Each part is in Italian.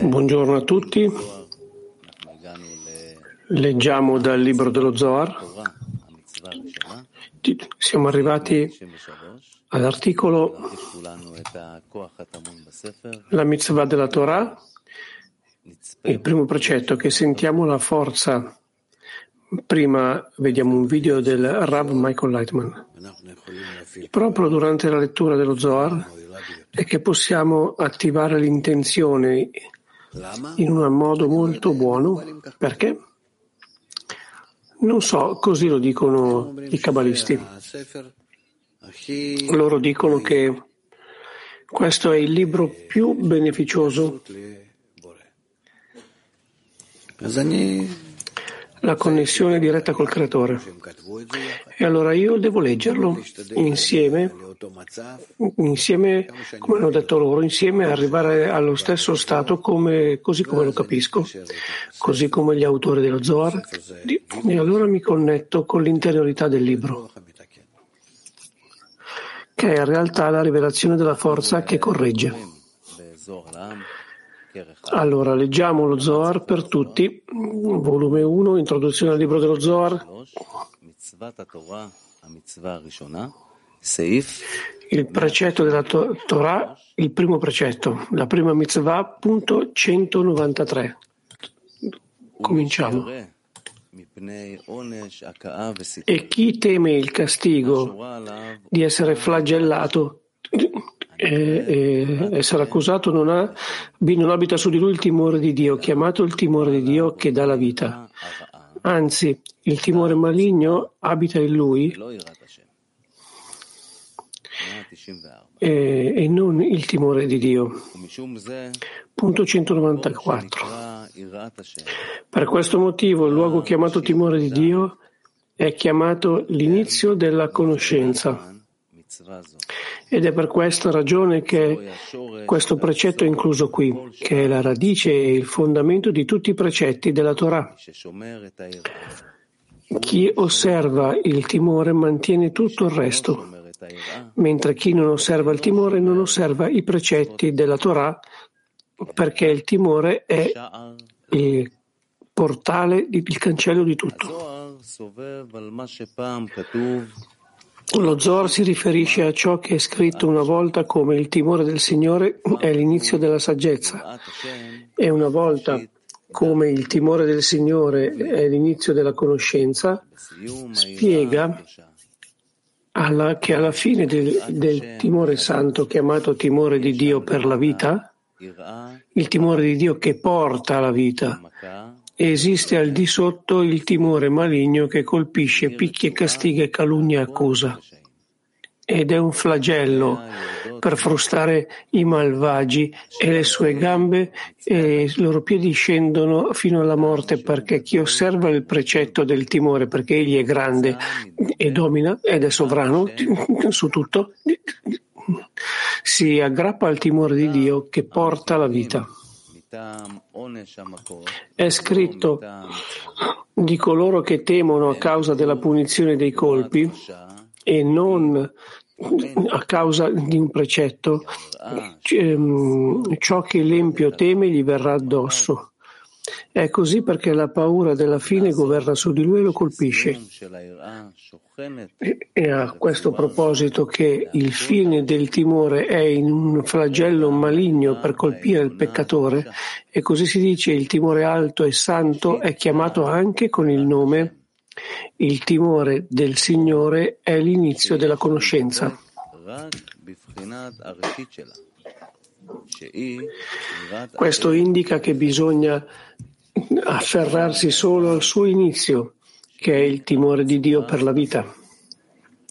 Buongiorno a tutti. Leggiamo dal libro dello Zohar. Siamo arrivati all'articolo La mitzvah della Torah. Il primo precetto che sentiamo la forza. Prima vediamo un video del Rav Michael Lightman. Proprio durante la lettura dello Zohar è che possiamo attivare l'intenzione in un modo molto buono. Perché? Non so, così lo dicono i cabalisti. Loro dicono che questo è il libro più beneficioso la connessione diretta col creatore. E allora io devo leggerlo insieme, insieme, come hanno detto loro, insieme arrivare allo stesso stato come, così come lo capisco, così come gli autori dello Zohar. E allora mi connetto con l'interiorità del libro, che è in realtà la rivelazione della forza che corregge. Allora, leggiamo lo Zohar per tutti, volume 1, introduzione al libro dello Zohar. Il precetto della Torah, il primo precetto, la prima mitzvah, punto 193. Cominciamo. E chi teme il castigo di essere flagellato e essere accusato non, ha, non abita su di lui il timore di Dio, chiamato il timore di Dio che dà la vita. Anzi, il timore maligno abita in lui e, e non il timore di Dio. Punto 194. Per questo motivo il luogo chiamato timore di Dio è chiamato l'inizio della conoscenza. Ed è per questa ragione che questo precetto è incluso qui, che è la radice e il fondamento di tutti i precetti della Torah. Chi osserva il timore mantiene tutto il resto, mentre chi non osserva il timore non osserva i precetti della Torah, perché il timore è il portale, il cancello di tutto. Lo Zohar si riferisce a ciò che è scritto una volta come il timore del Signore è l'inizio della saggezza. E una volta come il timore del Signore è l'inizio della conoscenza, spiega alla, che alla fine del, del timore santo chiamato timore di Dio per la vita, il timore di Dio che porta alla vita, esiste al di sotto il timore maligno che colpisce, picchia, castiga e calunnia e accusa. Ed è un flagello per frustare i malvagi e le sue gambe e i loro piedi scendono fino alla morte perché chi osserva il precetto del timore perché egli è grande e domina ed è sovrano su tutto si aggrappa al timore di Dio che porta la vita. È scritto di coloro che temono a causa della punizione dei colpi e non a causa di un precetto, ehm, ciò che l'empio teme gli verrà addosso. È così perché la paura della fine governa su di lui e lo colpisce. E a questo proposito che il fine del timore è in un flagello maligno per colpire il peccatore, e così si dice il timore alto e santo è chiamato anche con il nome il timore del Signore è l'inizio della conoscenza. Questo indica che bisogna afferrarsi solo al suo inizio, che è il timore di Dio per la vita,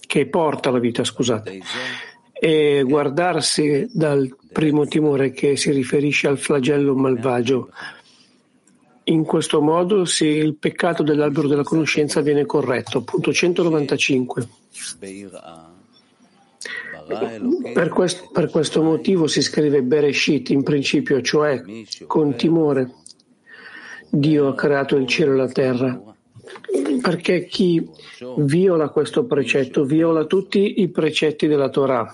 che porta la vita, scusate, e guardarsi dal primo timore che si riferisce al flagello malvagio. In questo modo sì, il peccato dell'albero della conoscenza viene corretto. Punto 195. Per questo, per questo motivo si scrive Bereshit in principio, cioè con timore. Dio ha creato il cielo e la terra. perché chi viola questo precetto viola tutti i precetti della Torah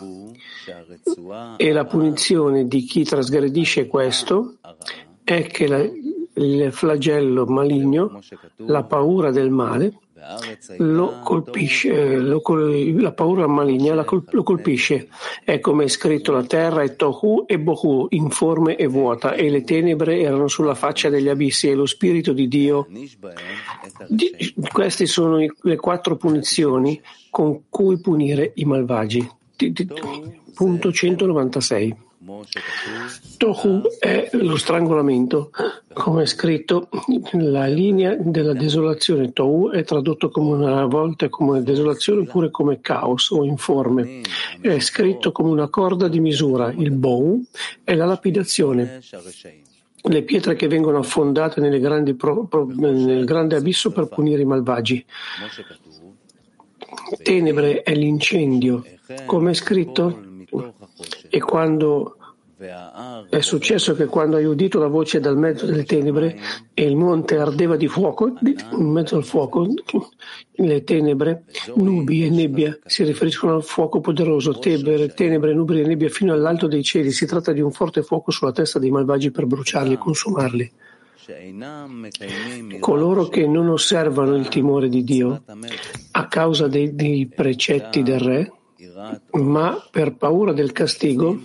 e la punizione di chi trasgredisce questo è che la, il flagello maligno, la paura del male, lo colpisce, lo col, la paura maligna lo colpisce. È come è scritto la terra è tohu e bohu, informe e vuota, e le tenebre erano sulla faccia degli abissi e lo spirito di Dio. Di, queste sono le quattro punizioni con cui punire i malvagi. Punto 196. Tohu è lo strangolamento, come è scritto, la linea della desolazione. Tohu è tradotto come una volta come desolazione oppure come caos o informe. È scritto come una corda di misura. Il Bou è la lapidazione. Le pietre che vengono affondate pro, pro, nel grande abisso per punire i malvagi. Tenebre è l'incendio, come è scritto e quando è successo che quando hai udito la voce dal mezzo delle tenebre e il monte ardeva di fuoco, in mezzo al fuoco, le tenebre, nubi e nebbia si riferiscono al fuoco poderoso, tenebre, tenebre, nubi e nebbia fino all'alto dei cieli. Si tratta di un forte fuoco sulla testa dei malvagi per bruciarli e consumarli. Coloro che non osservano il timore di Dio a causa dei, dei precetti del Re, ma per paura del castigo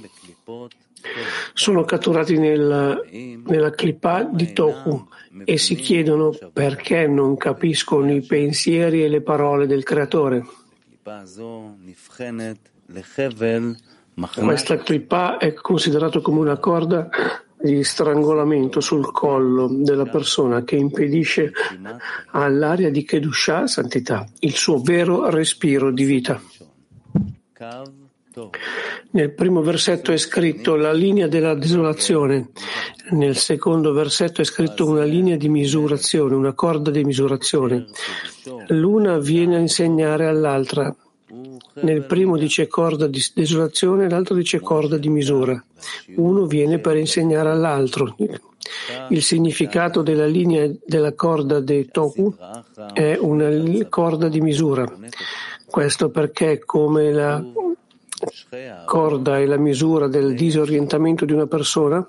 sono catturati nella, nella clipà di Tohu e si chiedono perché non capiscono i pensieri e le parole del Creatore. Questa clipà è considerata come una corda di strangolamento sul collo della persona che impedisce all'aria di Kedushah, santità, il suo vero respiro di vita. Nel primo versetto è scritto la linea della desolazione, nel secondo versetto è scritto una linea di misurazione, una corda di misurazione. L'una viene a insegnare all'altra. Nel primo dice corda di desolazione, l'altro dice corda di misura. Uno viene per insegnare all'altro. Il significato della linea della corda dei Toku è una corda di misura. Questo perché come la corda è la misura del disorientamento di una persona,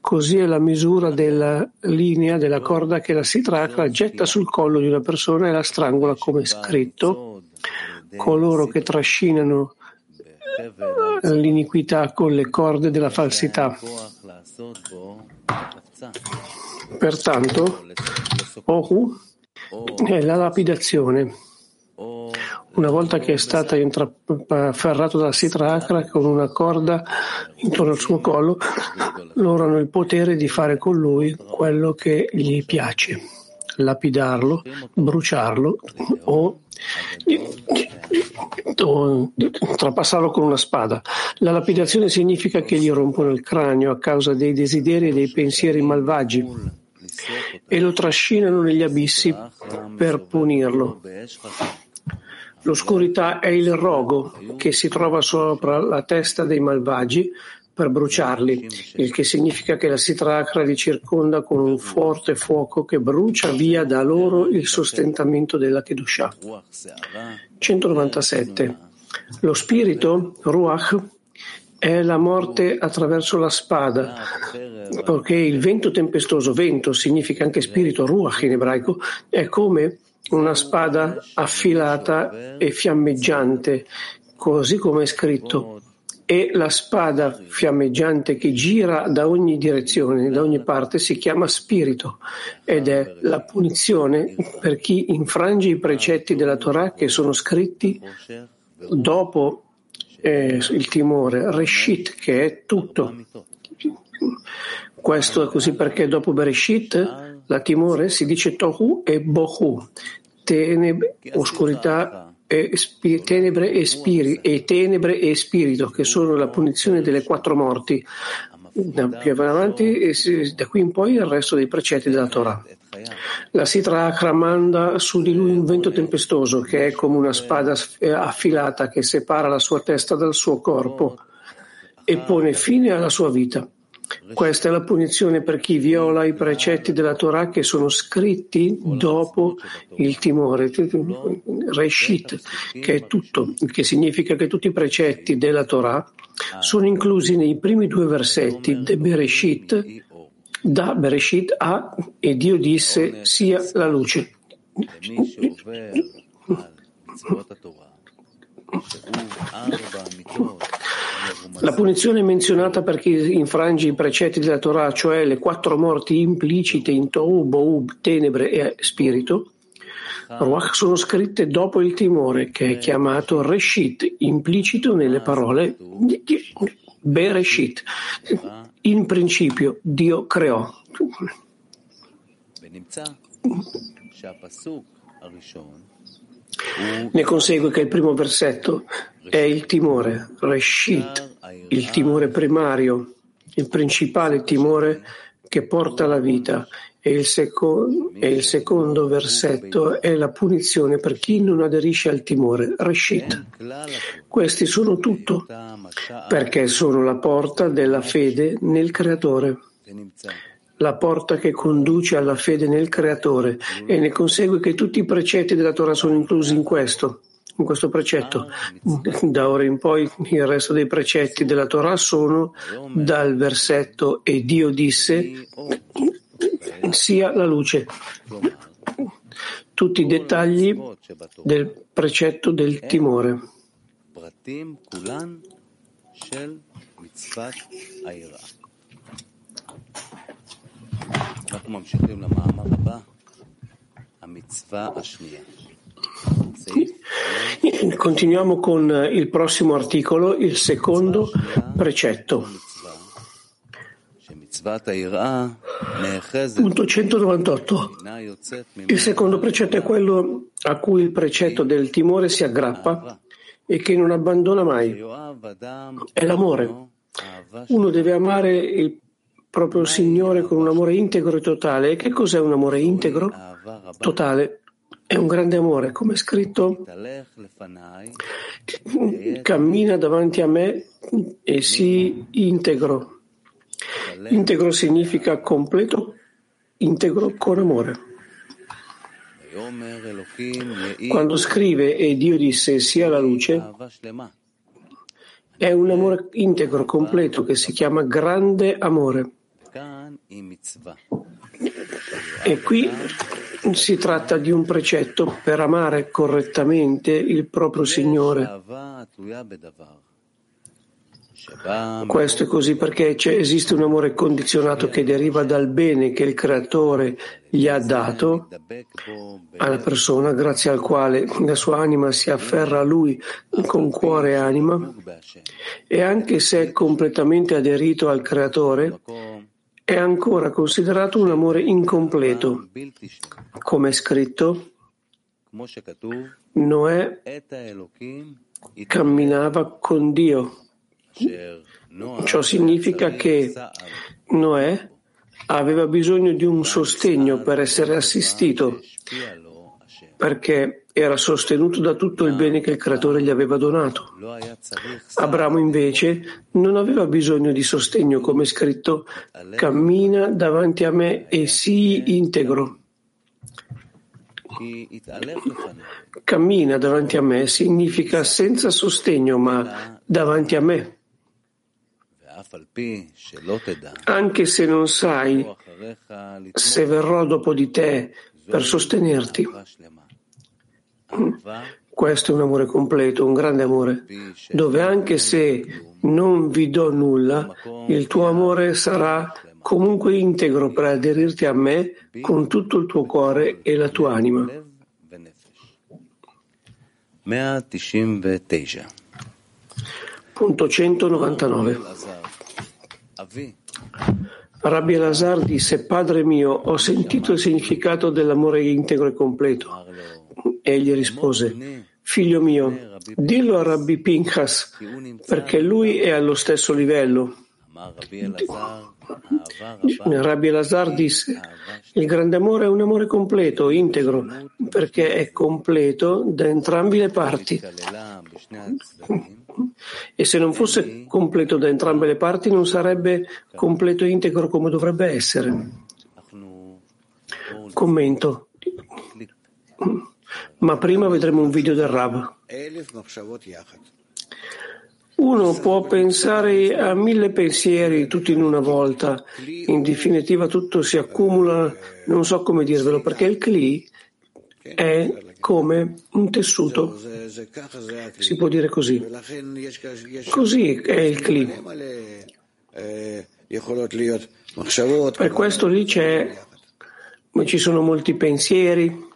così è la misura della linea della corda che la sitracra getta sul collo di una persona e la strangola come scritto. Coloro che trascinano l'iniquità con le corde della falsità. Pertanto, Ohu è la lapidazione una volta che è stata afferrato dalla Sitra Akra con una corda intorno al suo collo, loro hanno il potere di fare con lui quello che gli piace, lapidarlo, bruciarlo o, o trapassarlo con una spada. La lapidazione significa che gli rompono il cranio a causa dei desideri e dei pensieri malvagi e lo trascinano negli abissi per punirlo. L'oscurità è il rogo che si trova sopra la testa dei malvagi per bruciarli, il che significa che la Sitracra li circonda con un forte fuoco che brucia via da loro il sostentamento della Kedushah. 197. Lo spirito, Ruach, è la morte attraverso la spada, perché il vento tempestoso, vento significa anche spirito, Ruach in ebraico, è come una spada affilata e fiammeggiante, così come è scritto, e la spada fiammeggiante che gira da ogni direzione, da ogni parte, si chiama spirito ed è la punizione per chi infrange i precetti della Torah che sono scritti dopo eh, il timore, Reshit, che è tutto. Questo è così perché dopo Bereshit la timore si dice Tohu e Bohu, tenebre, oscurità e spi, tenebre, e, spiri, e tenebre e spirito, che sono la punizione delle quattro morti. Da più avanti, da qui in poi il resto dei precetti della Torah. La Sitra Akra manda su di lui un vento tempestoso che è come una spada affilata che separa la sua testa dal suo corpo e pone fine alla sua vita. Questa è la punizione per chi viola i precetti della Torah che sono scritti dopo il timore, Reshit, che è tutto, che significa che tutti i precetti della Torah sono inclusi nei primi due versetti de Bereshit, da Bereshit a e Dio disse sia la luce. La punizione menzionata per chi infrange i precetti della Torah, cioè le quattro morti implicite in Tohu, Boub, tenebre e spirito, Ruach sono scritte dopo il timore, che è chiamato Reshit, implicito nelle parole Bereshit. In principio Dio creò. Ne consegue che il primo versetto è il timore, Reshit, il timore primario, il principale timore che porta alla vita, e il, seco- e il secondo versetto è la punizione per chi non aderisce al timore, Reshit. Questi sono tutto, perché sono la porta della fede nel Creatore la porta che conduce alla fede nel Creatore. E ne consegue che tutti i precetti della Torah sono inclusi in questo, in questo precetto. Da ora in poi il resto dei precetti della Torah sono dal versetto e Dio disse sia la luce. Tutti i dettagli del precetto del timore. Continuiamo con il prossimo articolo, il secondo precetto. Punto 198. Il secondo precetto è quello a cui il precetto del timore si aggrappa e che non abbandona mai. È l'amore. Uno deve amare il proprio Signore con un amore integro e totale. E che cos'è un amore integro? Totale. È un grande amore, come è scritto, cammina davanti a me e si integro. Integro significa completo, integro con amore. Quando scrive e Dio disse sia la luce, è un amore integro, completo, che si chiama grande amore. E qui si tratta di un precetto per amare correttamente il proprio Signore. Questo è così perché esiste un amore condizionato che deriva dal bene che il Creatore gli ha dato alla persona, grazie al quale la sua anima si afferra a Lui con cuore e anima, e anche se è completamente aderito al Creatore, è ancora considerato un amore incompleto. Come è scritto, Noè camminava con Dio. Ciò significa che Noè aveva bisogno di un sostegno per essere assistito, perché era sostenuto da tutto il bene che il Creatore gli aveva donato. Abramo invece non aveva bisogno di sostegno, come scritto, cammina davanti a me e sii integro. Cammina davanti a me significa senza sostegno, ma davanti a me. Anche se non sai se verrò dopo di te per sostenerti. Questo è un amore completo, un grande amore, dove anche se non vi do nulla, il tuo amore sarà comunque integro per aderirti a me con tutto il tuo cuore e la tua anima. Punto 199. Rabbi Elazar. Disse, Padre mio, ho sentito il significato dell'amore integro e completo. Egli rispose, Figlio mio, dillo a Rabbi Pinchas, perché lui è allo stesso livello. Rabbi Elazar disse, il grande amore è un amore completo, integro, perché è completo da entrambi le parti. E se non fosse completo da entrambe le parti, non sarebbe completo e integro come dovrebbe essere. Commento. Ma prima vedremo un video del Rab. Uno può pensare a mille pensieri tutti in una volta. In definitiva tutto si accumula, non so come dirvelo, perché il Kli è come un tessuto. Si può dire così. Così è il Kli. Per questo lì c'è, ci sono molti pensieri.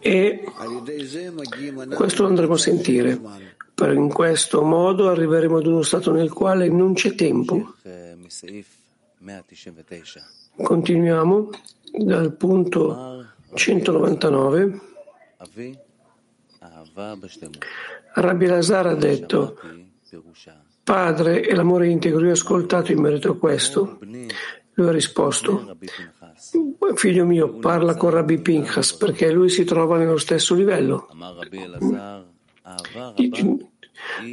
E questo lo andremo a sentire. Per in questo modo arriveremo ad uno stato nel quale non c'è tempo. Continuiamo dal punto 199. Rabbi Lazar ha detto, Padre e l'amore integro, io ho ascoltato in merito a questo. Lui ha risposto, Figlio mio, parla con Rabbi Pinchas perché lui si trova nello stesso livello.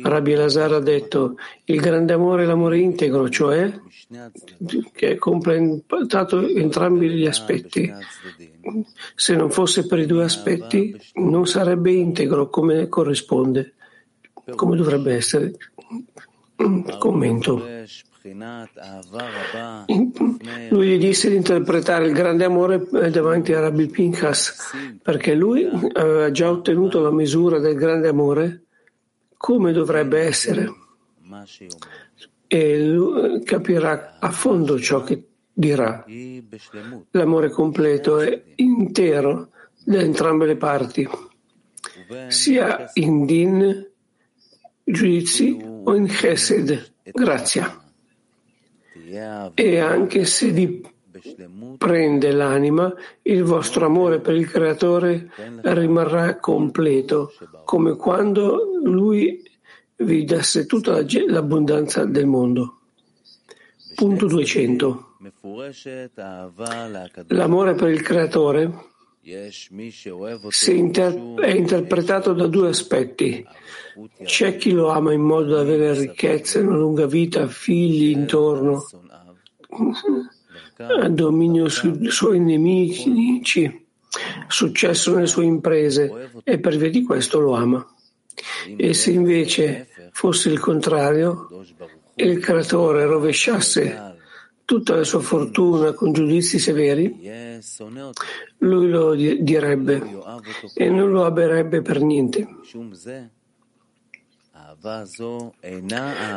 Rabbi Lazar ha detto il grande amore è l'amore integro, cioè che è completato entrambi gli aspetti. Se non fosse per i due aspetti non sarebbe integro come corrisponde, come dovrebbe essere. Commento. Lui gli disse di interpretare il grande amore davanti a Rabbi Pinchas perché lui aveva già ottenuto la misura del grande amore come dovrebbe essere. E lui capirà a fondo ciò che dirà. L'amore completo è intero da entrambe le parti, sia in din, giudizi o in chesed, grazia. E anche se vi prende l'anima, il vostro amore per il Creatore rimarrà completo, come quando Lui vi desse tutta l'abbondanza del mondo. Punto 200. L'amore per il Creatore è interpretato da due aspetti. C'è chi lo ama in modo da avere ricchezza, una lunga vita, figli intorno, dominio sui suoi nemici, successo nelle sue imprese e per via di questo lo ama. E se invece fosse il contrario, il creatore rovesciasse tutta la sua fortuna con giudizi severi, lui lo direbbe e non lo amerebbe per niente.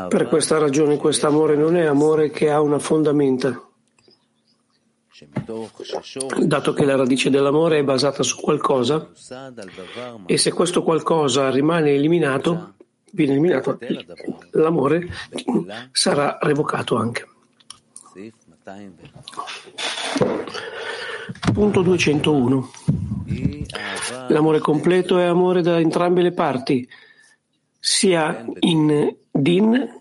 Per questa ragione questo amore non è amore che ha una fondamenta, dato che la radice dell'amore è basata su qualcosa e se questo qualcosa rimane eliminato, viene eliminato, l'amore sarà revocato anche. Punto 201. L'amore completo è amore da entrambe le parti, sia in din,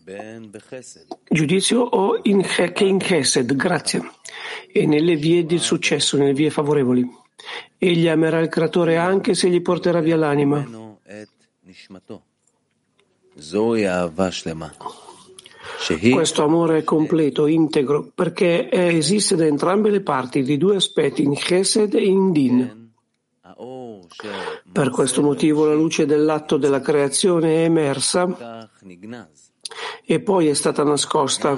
giudizio, o in, che in chesed, grazia, e nelle vie di successo, nelle vie favorevoli. Egli amerà il creatore anche se gli porterà via l'anima. Questo amore è completo, integro, perché esiste da entrambe le parti di due aspetti, in Chesed e in Din. Per questo motivo la luce dell'atto della creazione è emersa e poi è stata nascosta.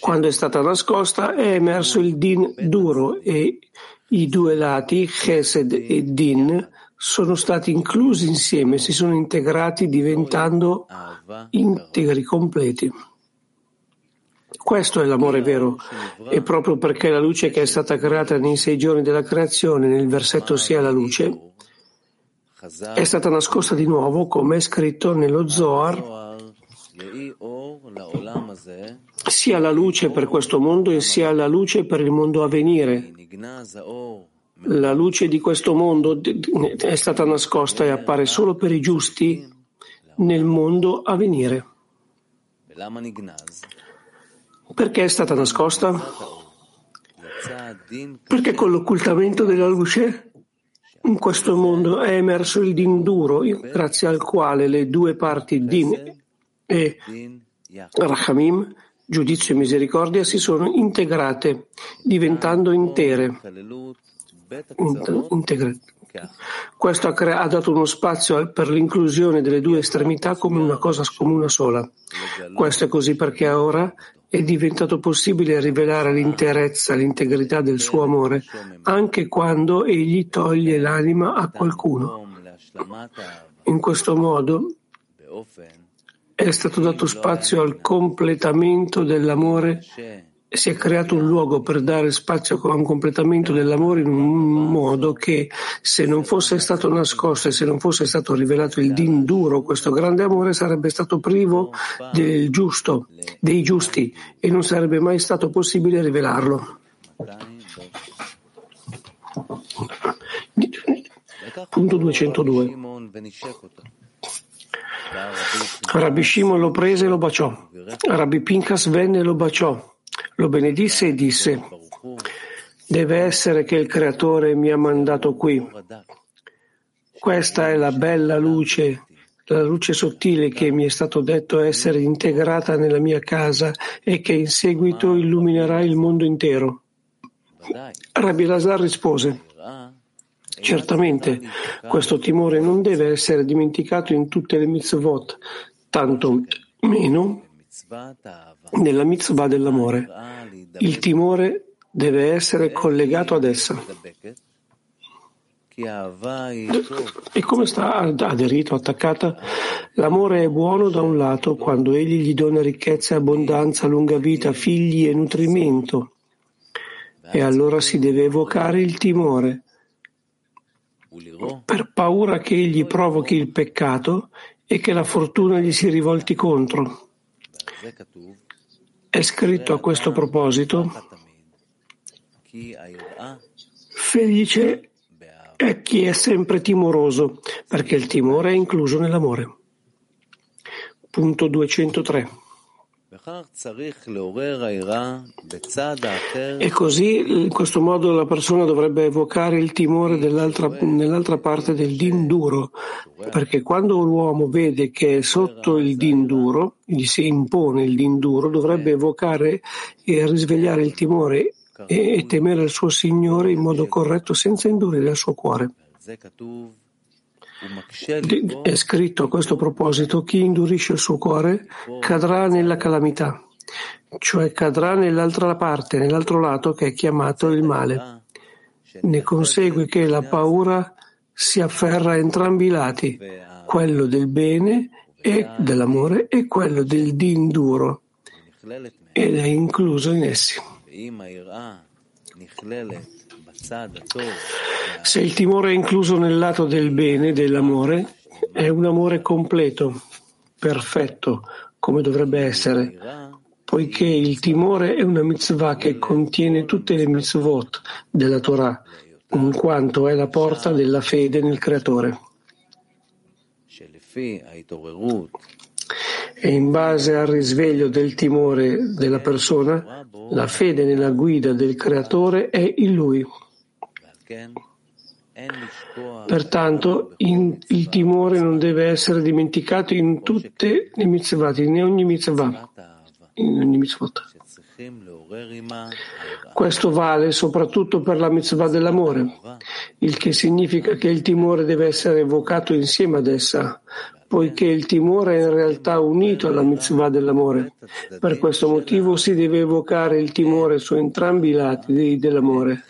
Quando è stata nascosta è emerso il Din duro e i due lati, Chesed e Din, sono stati inclusi insieme, si sono integrati diventando integri, completi. Questo è l'amore vero. e proprio perché la luce che è stata creata nei sei giorni della creazione, nel versetto sia la luce, è stata nascosta di nuovo, come è scritto nello Zohar, sia la luce per questo mondo e sia la luce per il mondo a venire la luce di questo mondo è stata nascosta e appare solo per i giusti nel mondo a venire. Perché è stata nascosta? Perché con l'occultamento della luce In questo mondo è emerso il din duro, grazie al quale le due parti din e rachamim, giudizio e misericordia, si sono integrate, diventando intere. Integre. Questo ha, crea- ha, dato uno spazio per l'inclusione delle due estremità come una cosa come una sola. Questo è così perché ora è diventato possibile rivelare l'interezza, l'integrità del suo amore, anche quando egli toglie l'anima a qualcuno. In questo modo è stato dato spazio al completamento dell'amore si è creato un luogo per dare spazio a un completamento dell'amore in un modo che se non fosse stato nascosto e se non fosse stato rivelato il din duro, questo grande amore sarebbe stato privo del giusto, dei giusti e non sarebbe mai stato possibile rivelarlo. Punto 202. Rabbi Shimon lo prese e lo baciò. Rabbi Pinkas venne e lo baciò lo benedisse e disse, deve essere che il Creatore mi ha mandato qui. Questa è la bella luce, la luce sottile che mi è stato detto essere integrata nella mia casa e che in seguito illuminerà il mondo intero. Rabbi Lazar rispose, Certamente, questo timore non deve essere dimenticato in tutte le mitzvot, tanto meno nella mitzvah dell'amore. Il timore deve essere collegato ad essa. E come sta aderito, attaccata? L'amore è buono da un lato quando egli gli dona ricchezza, abbondanza, lunga vita, figli e nutrimento. E allora si deve evocare il timore per paura che egli provochi il peccato e che la fortuna gli si rivolti contro. È scritto a questo proposito, felice è chi è sempre timoroso, perché il timore è incluso nell'amore. Punto 203. E così, in questo modo, la persona dovrebbe evocare il timore nell'altra parte del din duro, perché quando l'uomo vede che è sotto il din duro, gli si impone il din duro, dovrebbe evocare e risvegliare il timore e temere il suo Signore in modo corretto senza indurire il suo cuore. È scritto a questo proposito, chi indurisce il suo cuore cadrà nella calamità, cioè cadrà nell'altra parte, nell'altro lato che è chiamato il male. Ne consegue che la paura si afferra a entrambi i lati, quello del bene e dell'amore e quello del din duro, ed è incluso in essi. Se il timore è incluso nel lato del bene, dell'amore, è un amore completo, perfetto, come dovrebbe essere, poiché il timore è una mitzvah che contiene tutte le mitzvot della Torah, in quanto è la porta della fede nel Creatore. E in base al risveglio del timore della persona, la fede nella guida del Creatore è in Lui. Pertanto in, il timore non deve essere dimenticato in tutte le mitzvah, in ogni mitzvah. In ogni mitzvot. Questo vale soprattutto per la mitzvah dell'amore, il che significa che il timore deve essere evocato insieme ad essa, poiché il timore è in realtà unito alla mitzvah dell'amore. Per questo motivo si deve evocare il timore su entrambi i lati dell'amore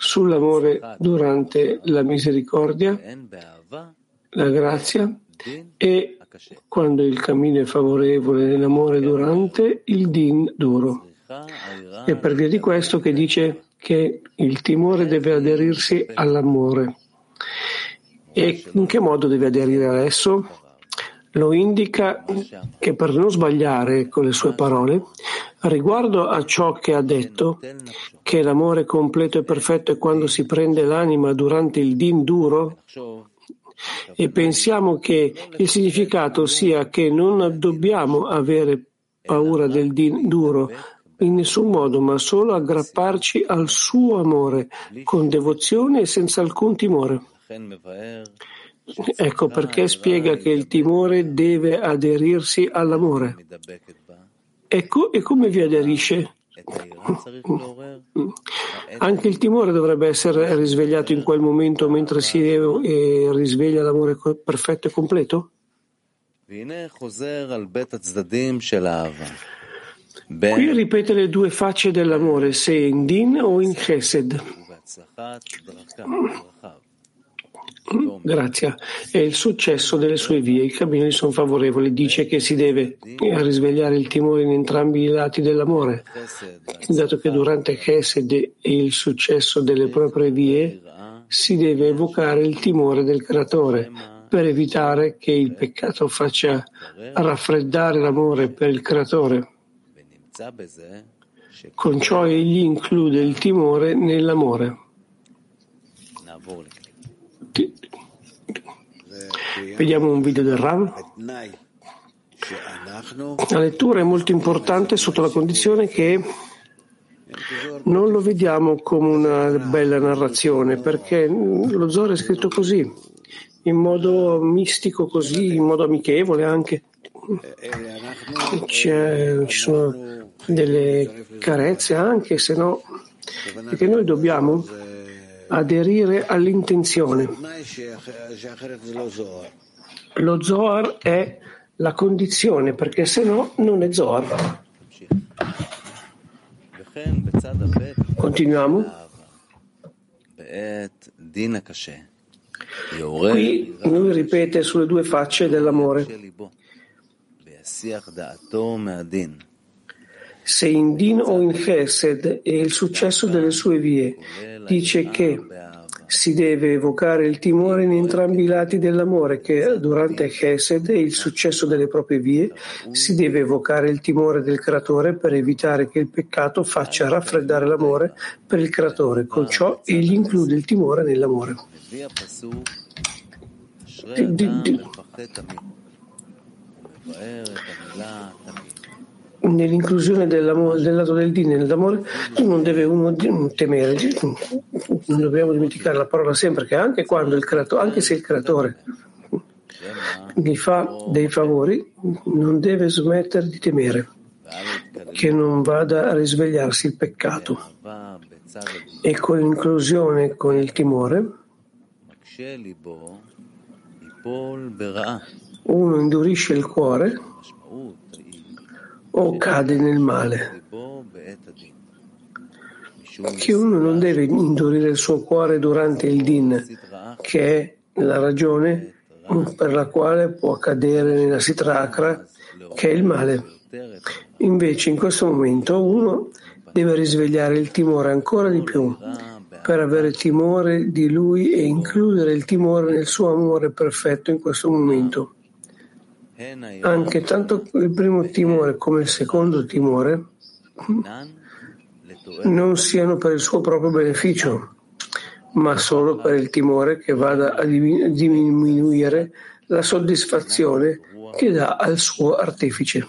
sull'amore durante la misericordia, la grazia e quando il cammino è favorevole nell'amore durante il din duro. È per via di questo che dice che il timore deve aderirsi all'amore. E in che modo deve aderire a esso? Lo indica che per non sbagliare con le sue parole, riguardo a ciò che ha detto, che l'amore completo e perfetto è quando si prende l'anima durante il din duro, e pensiamo che il significato sia che non dobbiamo avere paura del din duro, in nessun modo, ma solo aggrapparci al suo amore con devozione e senza alcun timore. Ecco perché spiega che il timore deve aderirsi all'amore. Ecco, e come vi aderisce? Anche il timore dovrebbe essere risvegliato in quel momento mentre si risveglia l'amore perfetto e completo? Qui ripete le due facce dell'amore, se in din o in chesed. Grazie. È il successo delle sue vie. I cammini sono favorevoli. Dice che si deve risvegliare il timore in entrambi i lati dell'amore, dato che durante Chesed e il successo delle proprie vie si deve evocare il timore del creatore per evitare che il peccato faccia raffreddare l'amore per il creatore. Con ciò egli include il timore nell'amore. Vediamo un video del Rav. La lettura è molto importante sotto la condizione che non lo vediamo come una bella narrazione, perché lo Zohar è scritto così, in modo mistico così, in modo amichevole anche. C'è, ci sono delle carezze anche, se no, perché noi dobbiamo aderire all'intenzione. Lo Zohar è la condizione, perché se no non è Zohar. Continuiamo. Qui lui ripete sulle due facce dell'amore. Se in Din o in Chesed è il successo delle sue vie, dice che si deve evocare il timore in entrambi i lati dell'amore, che durante Chesed e il successo delle proprie vie si deve evocare il timore del creatore per evitare che il peccato faccia raffreddare l'amore per il creatore. Con ciò egli include il timore nell'amore. Di, di, di nell'inclusione del lato del dì nell'amore non deve uno temere, non dobbiamo dimenticare la parola sempre che anche quando il creatore, anche se il creatore gli fa dei favori, non deve smettere di temere che non vada a risvegliarsi il peccato. E con l'inclusione con il timore, uno indurisce il cuore o cade nel male. Che uno non deve indurire il suo cuore durante il din, che è la ragione per la quale può cadere nella sitrakra, che è il male. Invece in questo momento uno deve risvegliare il timore ancora di più per avere timore di lui e includere il timore nel suo amore perfetto in questo momento. Anche tanto il primo timore come il secondo timore non siano per il suo proprio beneficio, ma solo per il timore che vada a diminuire la soddisfazione che dà al suo artefice.